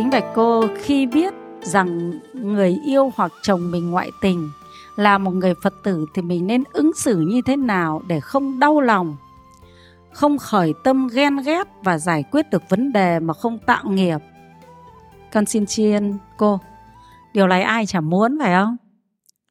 Kính bạch cô khi biết rằng người yêu hoặc chồng mình ngoại tình là một người Phật tử thì mình nên ứng xử như thế nào để không đau lòng, không khởi tâm ghen ghét và giải quyết được vấn đề mà không tạo nghiệp. Con xin chiên cô, điều này ai chả muốn phải không?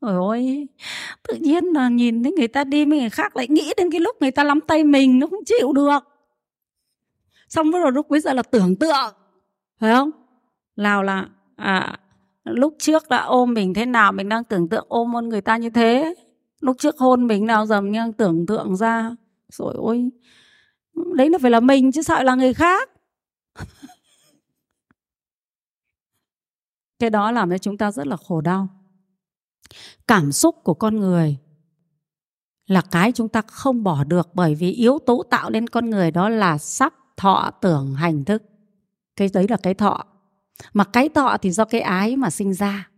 Ôi ôi, tự nhiên là nhìn thấy người ta đi với người khác lại nghĩ đến cái lúc người ta nắm tay mình nó không chịu được. Xong rồi lúc bây giờ là tưởng tượng, phải không? Nào là à, lúc trước đã ôm mình thế nào mình đang tưởng tượng ôm hôn người ta như thế. Lúc trước hôn mình nào giờ mình đang tưởng tượng ra. Rồi ôi đấy là phải là mình chứ sợ là người khác. Cái đó làm cho chúng ta rất là khổ đau. Cảm xúc của con người là cái chúng ta không bỏ được bởi vì yếu tố tạo nên con người đó là sắc thọ tưởng hành thức. Cái đấy là cái thọ mà cái thọ thì do cái ái mà sinh ra.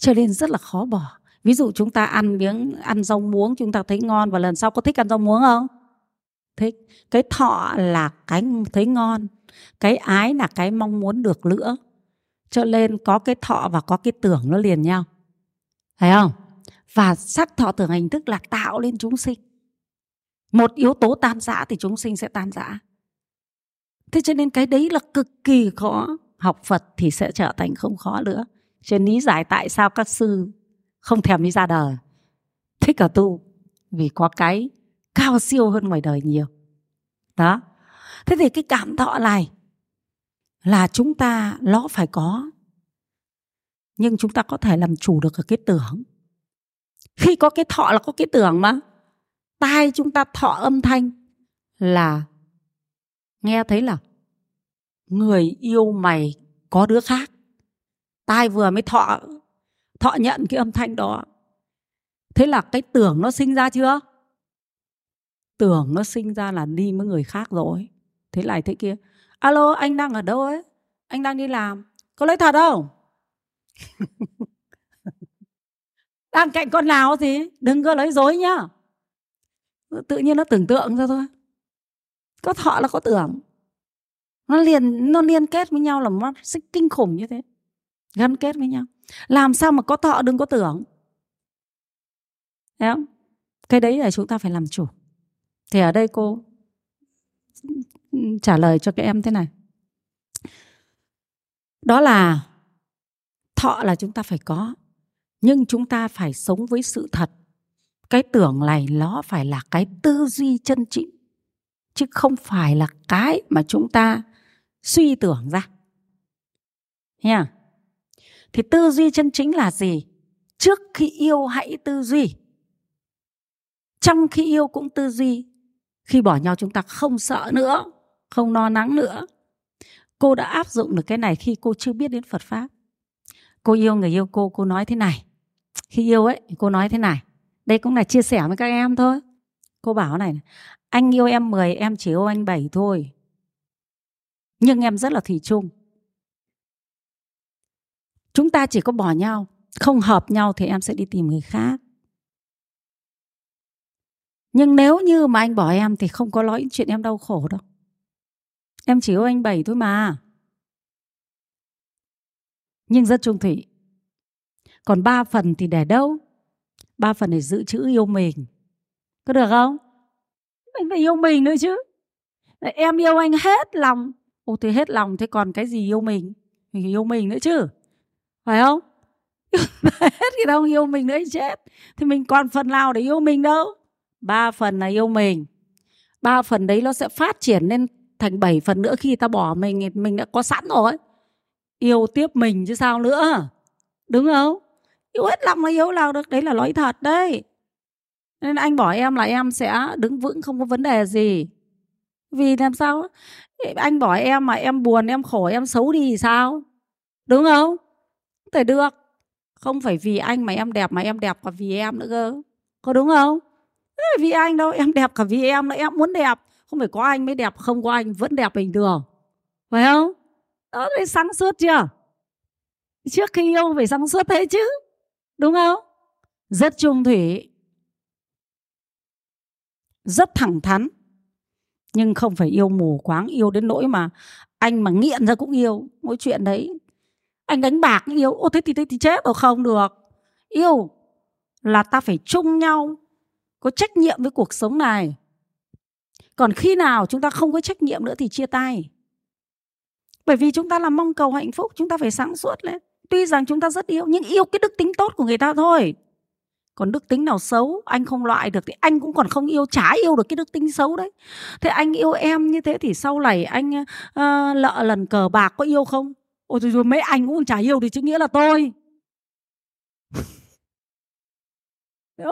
Cho nên rất là khó bỏ. Ví dụ chúng ta ăn miếng, ăn rau muống, chúng ta thấy ngon, và lần sau có thích ăn rau muống không? Thích. Cái thọ là cái thấy ngon, cái ái là cái mong muốn được nữa cho nên có cái thọ và có cái tưởng nó liền nhau. Thấy không? Và sắc thọ tưởng hình thức là tạo lên chúng sinh. Một yếu tố tan rã thì chúng sinh sẽ tan rã. Thế cho nên cái đấy là cực kỳ khó học Phật thì sẽ trở thành không khó nữa. Cho nên lý giải tại sao các sư không thèm đi ra đời. Thích ở tu. Vì có cái cao siêu hơn ngoài đời nhiều. Đó. Thế thì cái cảm thọ này là chúng ta, nó phải có. Nhưng chúng ta có thể làm chủ được cái tưởng. Khi có cái thọ là có cái tưởng mà. Tai chúng ta thọ âm thanh là nghe thấy là người yêu mày có đứa khác. Tai vừa mới thọ thọ nhận cái âm thanh đó. Thế là cái tưởng nó sinh ra chưa? Tưởng nó sinh ra là đi với người khác rồi. Thế lại thế kia. Alo, anh đang ở đâu ấy? Anh đang đi làm. Có lấy thật không? Đang cạnh con nào gì? Đừng có lấy dối nhá. Tự nhiên nó tưởng tượng ra thôi. Có thọ là có tưởng nó liền nó liên kết với nhau là nó xích kinh khủng như thế. Gắn kết với nhau. Làm sao mà có thọ đừng có tưởng. Đấy không? cái đấy là chúng ta phải làm chủ. Thì ở đây cô trả lời cho các em thế này. Đó là thọ là chúng ta phải có, nhưng chúng ta phải sống với sự thật. Cái tưởng này nó phải là cái tư duy chân trị, chứ không phải là cái mà chúng ta suy tưởng ra. Nha à? thì tư duy chân chính là gì? Trước khi yêu hãy tư duy. Trong khi yêu cũng tư duy. Khi bỏ nhau chúng ta không sợ nữa, không no nắng nữa. Cô đã áp dụng được cái này khi cô chưa biết đến phật pháp. Cô yêu người yêu cô cô nói thế này. Khi yêu ấy cô nói thế này. Đây cũng là chia sẻ với các em thôi. Cô bảo này anh yêu em 10 em chỉ yêu anh 7 thôi nhưng em rất là thủy chung. Chúng ta chỉ có bỏ nhau, không hợp nhau thì em sẽ đi tìm người khác. Nhưng nếu như mà anh bỏ em thì không có nói chuyện em đau khổ đâu. Em chỉ yêu anh bảy thôi mà. Nhưng rất trung thủy. Còn ba phần thì để đâu? Ba phần để giữ chữ yêu mình. Có được không? Mình phải yêu mình nữa chứ. Em yêu anh hết lòng ô, thế hết lòng, thế còn cái gì yêu mình? Mình yêu mình nữa chứ. Phải không? Hết thì đâu yêu mình nữa chết. Thì mình còn phần nào để yêu mình đâu? Ba phần là yêu mình. Ba phần đấy nó sẽ phát triển lên thành bảy phần nữa khi ta bỏ mình mình đã có sẵn rồi. Yêu tiếp mình chứ sao nữa? Đúng không? Yêu hết lòng là yêu nào được, đấy là nói thật đấy. Nên anh bỏ em là em sẽ đứng vững, không có vấn đề gì vì làm sao anh bỏ em mà em buồn, em khổ, em xấu đi thì sao? Đúng không? Không thể được. Không phải vì anh mà em đẹp mà em đẹp cả vì em nữa cơ. Có đúng không? Vì anh đâu, em đẹp cả vì em nữa, em muốn đẹp. Không phải có anh mới đẹp, không có anh vẫn đẹp bình thường. Phải không? Đó đấy sáng suốt chưa? Trước khi yêu phải sáng suốt thế chứ. Đúng không? Rất trung thủy. Rất thẳng thắn nhưng không phải yêu mù quáng, yêu đến nỗi mà anh mà nghiện ra cũng yêu. Mỗi chuyện đấy, anh đánh bạc yêu. Ô, thế thì thế thì chết rồi, không được. Yêu là ta phải chung nhau, có trách nhiệm với cuộc sống này. Còn khi nào chúng ta không có trách nhiệm nữa thì chia tay. Bởi vì chúng ta là mong cầu hạnh phúc, chúng ta phải sáng suốt lên. Tuy rằng chúng ta rất yêu, nhưng yêu cái đức tính tốt của người ta thôi còn đức tính nào xấu anh không loại được thì anh cũng còn không yêu chả yêu được cái đức tính xấu đấy. Thế anh yêu em như thế thì sau này anh uh, lợ lần cờ bạc có yêu không? Ôi rồi, rồi mấy anh cũng chả yêu thì chứ nghĩa là tôi.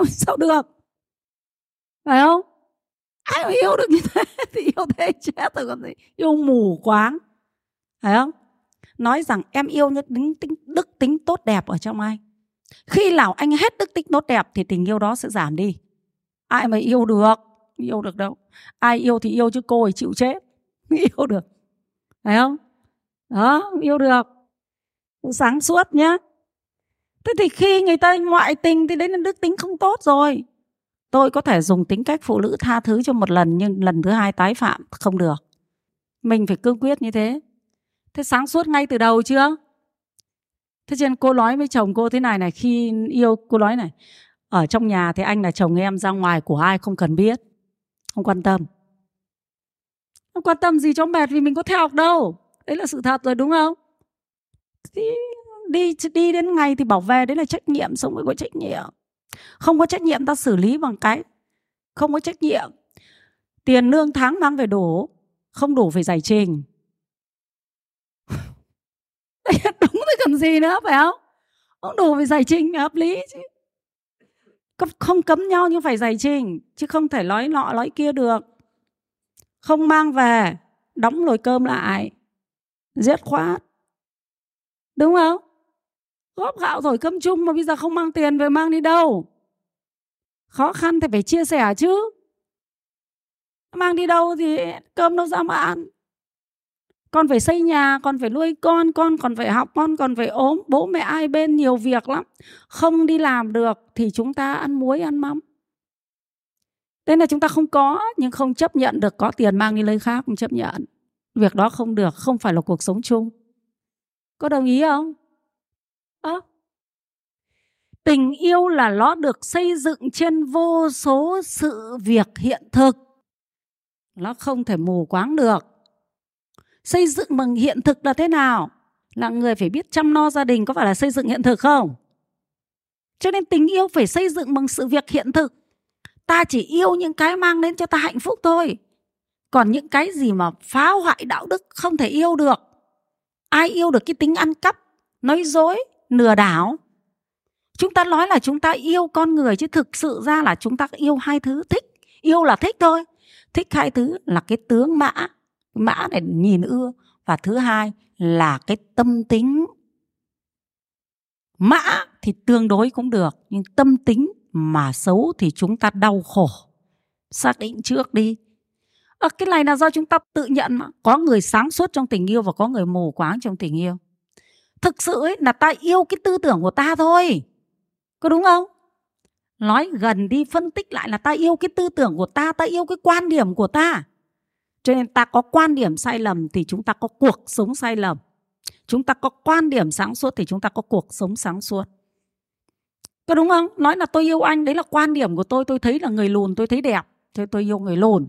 Sao được? Phải không? Ai mà yêu được như thế thì yêu thế chết rồi còn gì yêu mù quáng. Phải không? Nói rằng em yêu những tính, tính đức tính tốt đẹp ở trong anh khi nào anh hết đức tính tốt đẹp thì tình yêu đó sẽ giảm đi. Ai mà yêu được yêu được đâu. Ai yêu thì yêu chứ cô ấy chịu chết. Yêu được. Phải không? Đó, yêu được. Sáng suốt nhá. Thế thì khi người ta, ngoại tình thì đấy là đức tính không tốt rồi. Tôi có thể dùng tính cách phụ nữ tha thứ cho một lần, nhưng lần thứ hai tái phạm không được. Mình phải cương quyết như thế. Thế sáng suốt ngay từ đầu chưa? Thế cho nên cô nói với chồng cô thế này này, khi yêu cô nói này, ở trong nhà thì anh là chồng em, ra ngoài của ai không cần biết, không quan tâm. Không quan tâm gì cho mệt vì mình có theo học đâu. Đấy là sự thật rồi, đúng không? Thì đi đi đến ngày thì bảo vệ, đấy là trách nhiệm, sống với có trách nhiệm. Không có trách nhiệm ta xử lý bằng cái, không có trách nhiệm. Tiền lương tháng mang về đủ không đủ phải giải trình đúng rồi còn gì nữa, phải không? Cũng đủ phải giải trình hợp lý chứ. Không cấm nhau nhưng phải giải trình, chứ không thể nói nọ nói kia được. Không mang về, đóng nồi cơm lại. Dứt khoát. Đúng không? Góp gạo thổi cơm chung mà bây giờ không mang tiền về mang đi đâu. Khó khăn thì phải chia sẻ chứ. Mang đi đâu thì cơm đâu ra mà ăn con phải xây nhà con phải nuôi con con còn phải học con còn phải ốm bố mẹ ai bên nhiều việc lắm không đi làm được thì chúng ta ăn muối ăn mắm Thế là chúng ta không có nhưng không chấp nhận được có tiền mang đi nơi khác không chấp nhận. Việc đó không được, không phải là cuộc sống chung. Có đồng ý không? À, tình yêu là nó được xây dựng trên vô số sự việc hiện thực. Nó không thể mù quáng được xây dựng bằng hiện thực là thế nào? Là người phải biết chăm no gia đình có phải là xây dựng hiện thực không? Cho nên tình yêu phải xây dựng bằng sự việc hiện thực. Ta chỉ yêu những cái mang đến cho ta hạnh phúc thôi. Còn những cái gì mà phá hoại đạo đức không thể yêu được. Ai yêu được cái tính ăn cắp, nói dối, lừa đảo? Chúng ta nói là chúng ta yêu con người chứ thực sự ra là chúng ta yêu hai thứ thích. Yêu là thích thôi. Thích hai thứ là cái tướng mã mã để nhìn ưa. Và thứ hai là cái tâm tính. Mã thì tương đối cũng được nhưng tâm tính mà xấu thì chúng ta đau khổ. Xác định trước đi. À, cái này là do chúng ta tự nhận mà. Có người sáng suốt trong tình yêu và có người mù quáng trong tình yêu. Thực sự ấy là ta yêu cái tư tưởng của ta thôi. Có đúng không? Nói gần đi phân tích lại là ta yêu cái tư tưởng của ta ta yêu cái quan điểm của ta cho nên ta có quan điểm sai lầm thì chúng ta có cuộc sống sai lầm. Chúng ta có quan điểm sáng suốt thì chúng ta có cuộc sống sáng suốt. Có đúng không? Nói là tôi yêu anh, đấy là quan điểm của tôi. Tôi thấy là người lùn tôi thấy đẹp, thế tôi yêu người lùn.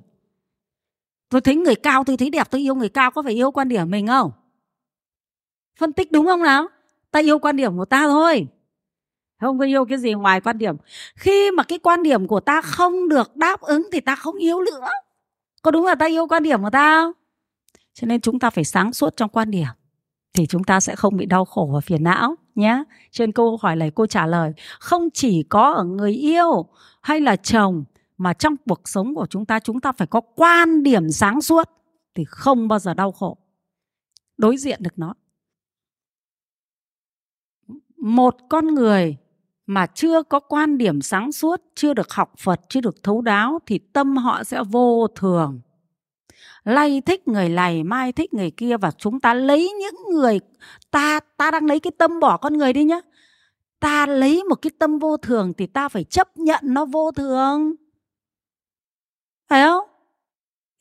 Tôi thấy người cao tôi thấy đẹp, tôi yêu người cao có phải yêu quan điểm mình không? Phân tích đúng không nào? Ta yêu quan điểm của ta thôi. Không có yêu cái gì ngoài quan điểm. Khi mà cái quan điểm của ta không được đáp ứng thì ta không yêu nữa. Có đúng là ta yêu quan điểm của ta không? Cho nên chúng ta phải sáng suốt trong quan điểm, thì chúng ta sẽ không bị đau khổ và phiền não nhé. Trên câu hỏi này cô trả lời, không chỉ có ở người yêu hay là chồng, mà trong cuộc sống của chúng ta chúng ta phải có quan điểm sáng suốt thì không bao giờ đau khổ. Đối diện được nó. Một con người mà chưa có quan điểm sáng suốt, chưa được học Phật, chưa được thấu đáo thì tâm họ sẽ vô thường. Lay thích người này, mai thích người kia và chúng ta lấy những người ta ta đang lấy cái tâm bỏ con người đi nhá. Ta lấy một cái tâm vô thường thì ta phải chấp nhận nó vô thường. Phải không?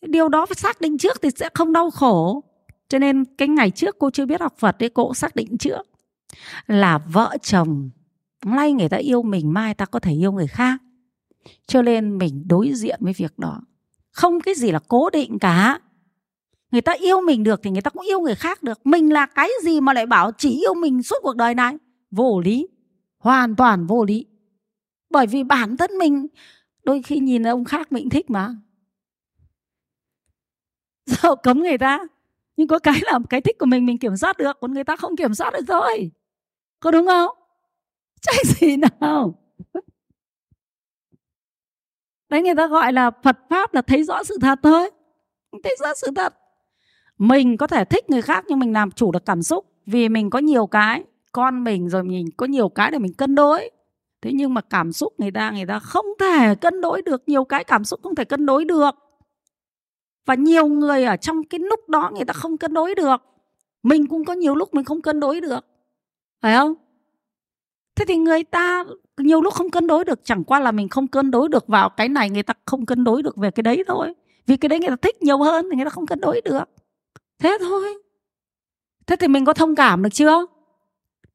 điều đó phải xác định trước thì sẽ không đau khổ cho nên cái ngày trước cô chưa biết học phật đấy cô cũng xác định trước là vợ chồng nay người ta yêu mình, mai ta có thể yêu người khác. Cho nên mình đối diện với việc đó. Không cái gì là cố định cả. Người ta yêu mình được thì người ta cũng yêu người khác được. Mình là cái gì mà lại bảo chỉ yêu mình suốt cuộc đời này? Vô lý. Hoàn toàn vô lý. Bởi vì bản thân mình, đôi khi nhìn ông khác mình thích mà. Sao cấm người ta. Nhưng có cái là cái thích của mình mình kiểm soát được. Còn người ta không kiểm soát được rồi có đúng không? Trách gì nào? Đấy, người ta gọi là phật pháp là thấy rõ sự thật thôi. Thấy rõ sự thật. Mình có thể thích người khác nhưng mình làm chủ được cảm xúc vì mình có nhiều cái, con mình rồi mình có nhiều cái để mình cân đối. Thế nhưng mà cảm xúc người ta người ta không thể cân đối được, nhiều cái cảm xúc không thể cân đối được. Và nhiều người ở trong cái lúc đó người ta không cân đối được. Mình cũng có nhiều lúc mình không cân đối được. Phải không? Thế thì người ta nhiều lúc không cân đối được, chẳng qua là mình không cân đối được vào cái này người ta không cân đối được về cái đấy thôi. Vì cái đấy người ta thích nhiều hơn thì người ta không cân đối được. Thế thôi. Thế thì mình có thông cảm được chưa?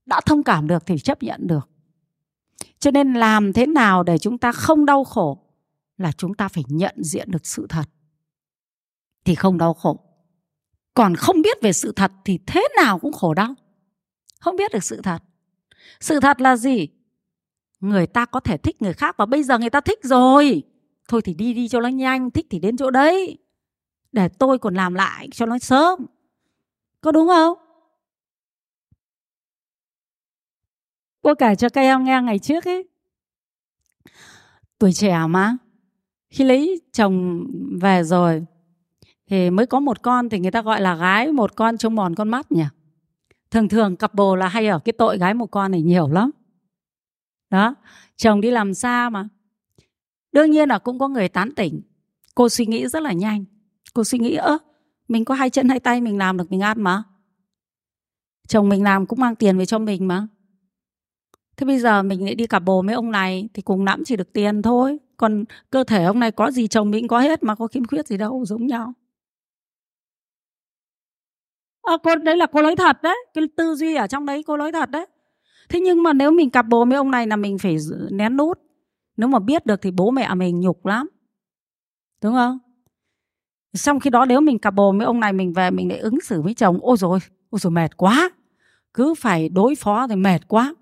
Đã thông cảm được thì chấp nhận được. Cho nên làm thế nào để chúng ta không đau khổ là chúng ta phải nhận diện được sự thật. Thì không đau khổ. Còn không biết về sự thật thì thế nào cũng khổ đau. Không biết được sự thật sự thật là gì? Người ta có thể thích người khác và bây giờ người ta thích rồi. Thôi thì đi đi cho nó nhanh, thích thì đến chỗ đấy. Để tôi còn làm lại cho nó sớm. Có đúng không? Cô kể cho các em nghe ngày trước ấy. Tuổi trẻ mà. Khi lấy chồng về rồi, thì mới có một con thì người ta gọi là gái, một con trông mòn con mắt nhỉ? Thường thường cặp bồ là hay ở cái tội gái một con này nhiều lắm. Đó, chồng đi làm xa mà. Đương nhiên là cũng có người tán tỉnh. Cô suy nghĩ rất là nhanh. Cô suy nghĩ, ơ, mình có hai chân hai tay mình làm được mình ăn mà. Chồng mình làm cũng mang tiền về cho mình mà. Thế bây giờ mình lại đi cặp bồ với ông này thì cùng lắm chỉ được tiền thôi. Còn cơ thể ông này có gì chồng mình có hết mà có khiếm khuyết gì đâu, giống nhau à, cô đấy là cô nói thật đấy. Cái tư duy ở trong đấy cô nói thật đấy. Thế nhưng mà nếu mình cặp bồ với ông này là mình phải nén nút. Nếu mà biết được thì bố mẹ mình nhục lắm. Đúng không? Xong khi đó nếu mình cặp bồ với ông này mình về mình lại ứng xử với chồng ôi rồi ôi rồi mệt quá. Cứ phải đối phó thì mệt quá.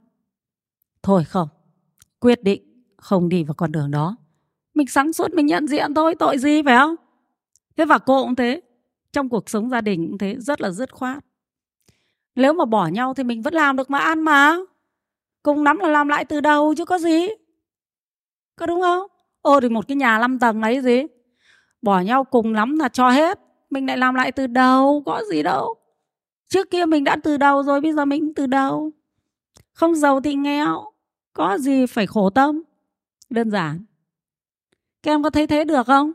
Thôi không. Quyết định không đi vào con đường đó. Mình sáng suốt mình nhận diện thôi tội gì phải không? Thế và cô cũng thế trong cuộc sống gia đình cũng thế, rất là dứt khoát. Nếu mà bỏ nhau thì mình vẫn làm được mà ăn mà. Cùng lắm là làm lại từ đầu chứ có gì. Có đúng không? Ô, thì một cái nhà 5 tầng ấy gì? Bỏ nhau cùng lắm là cho hết. Mình lại làm lại từ đầu, có gì đâu. Trước kia mình đã từ đầu rồi, bây giờ mình từ đầu. Không giàu thì nghèo, có gì phải khổ tâm? Đơn giản. Các em có thấy thế được không?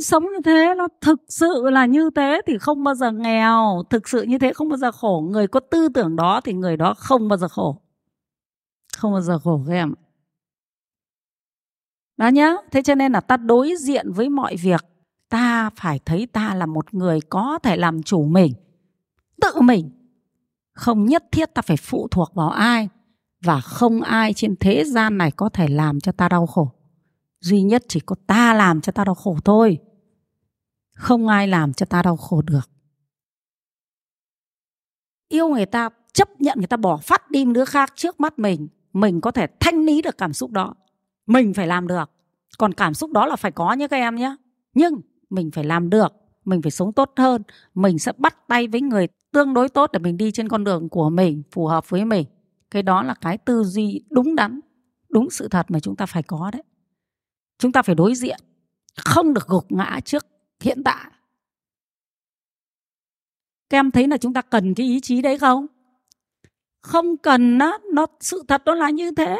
Sống như thế nó thực sự là như thế thì không bao giờ nghèo. Thực sự như thế không bao giờ khổ. Người có tư tưởng đó thì người đó không bao giờ khổ. Không bao giờ khổ các em đó nhá. Thế cho nên là ta đối diện với mọi việc. Ta phải thấy ta là một người có thể làm chủ mình, tự mình. Không nhất thiết ta phải phụ thuộc vào ai và không ai trên thế gian này có thể làm cho ta đau khổ duy nhất chỉ có ta làm cho ta đau khổ thôi. Không ai làm cho ta đau khổ được. Yêu người ta, chấp nhận người ta bỏ phát đi đứa khác trước mắt mình mình có thể thanh lý được cảm xúc đó. Mình phải làm được. Còn cảm xúc đó là phải có nhé các em nhé. Nhưng mình phải làm được, mình phải sống tốt hơn, mình sẽ bắt tay với người tương đối tốt để mình đi trên con đường của mình, phù hợp với mình. Cái đó là cái tư duy đúng đắn, đúng sự thật mà chúng ta phải có đấy chúng ta phải đối diện, không được gục ngã trước hiện tại. Các em thấy là chúng ta cần cái ý chí đấy không? Không cần á, nó, sự thật nó là như thế.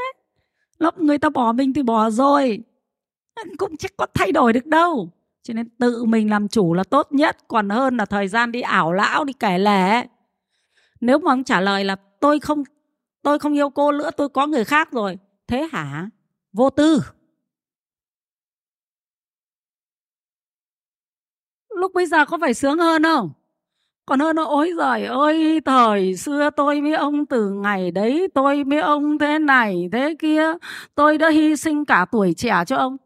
Lúc người ta bỏ mình thì bỏ rồi cũng chắc có thay đổi được đâu. Cho nên tự mình làm chủ là tốt nhất, còn hơn là thời gian đi ảo lão, đi kể lể nếu mà ông trả lời là tôi không tôi không yêu cô nữa, tôi có người khác rồi, thế hả? Vô tư. Lúc bây giờ có phải sướng hơn không? Còn hơn nó ôi giời ơi, thời xưa tôi với ông từ ngày đấy, tôi với ông thế này, thế kia, tôi đã hy sinh cả tuổi trẻ cho ông.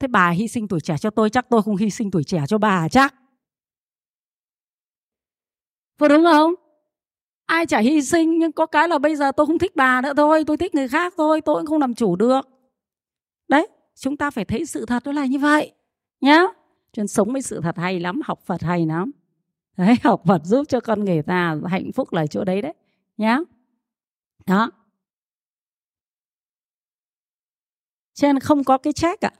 Thế bà hy sinh tuổi trẻ cho tôi, chắc tôi không hy sinh tuổi trẻ cho bà chắc. Phải đúng không? Ai chả hy sinh, nhưng có cái là bây giờ tôi không thích bà nữa thôi, tôi thích người khác thôi, tôi cũng không làm chủ được. Đấy, chúng ta phải thấy sự thật đó là như vậy, nhá cho sống với sự thật hay lắm, học phật hay lắm. Đấy, học Phật giúp cho con người ta hạnh phúc là chỗ đấy đấy, nhá. Đó. Cho nên không có cái trách ạ.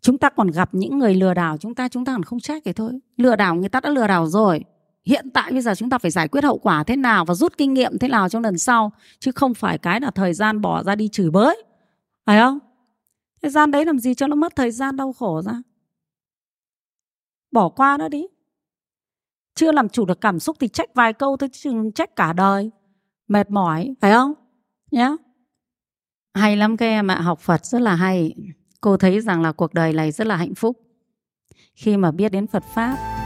Chúng ta còn gặp những người lừa đảo chúng ta chúng ta còn không trách cái thôi. Lừa đảo người ta đã lừa đảo rồi. Hiện tại bây giờ chúng ta phải giải quyết hậu quả thế nào và rút kinh nghiệm thế nào trong lần sau, chứ không phải cái là thời gian bỏ ra đi chửi bới. Phải không? Thời gian đấy làm gì cho nó mất thời gian đau khổ ra? Bỏ qua nó đi. Chưa làm chủ được cảm xúc thì trách vài câu thôi chứ trách cả đời. Mệt mỏi, phải không? Nhé hay lắm các em ạ, học Phật rất là hay. Cô thấy rằng là cuộc đời này rất là hạnh phúc. Khi mà biết đến Phật pháp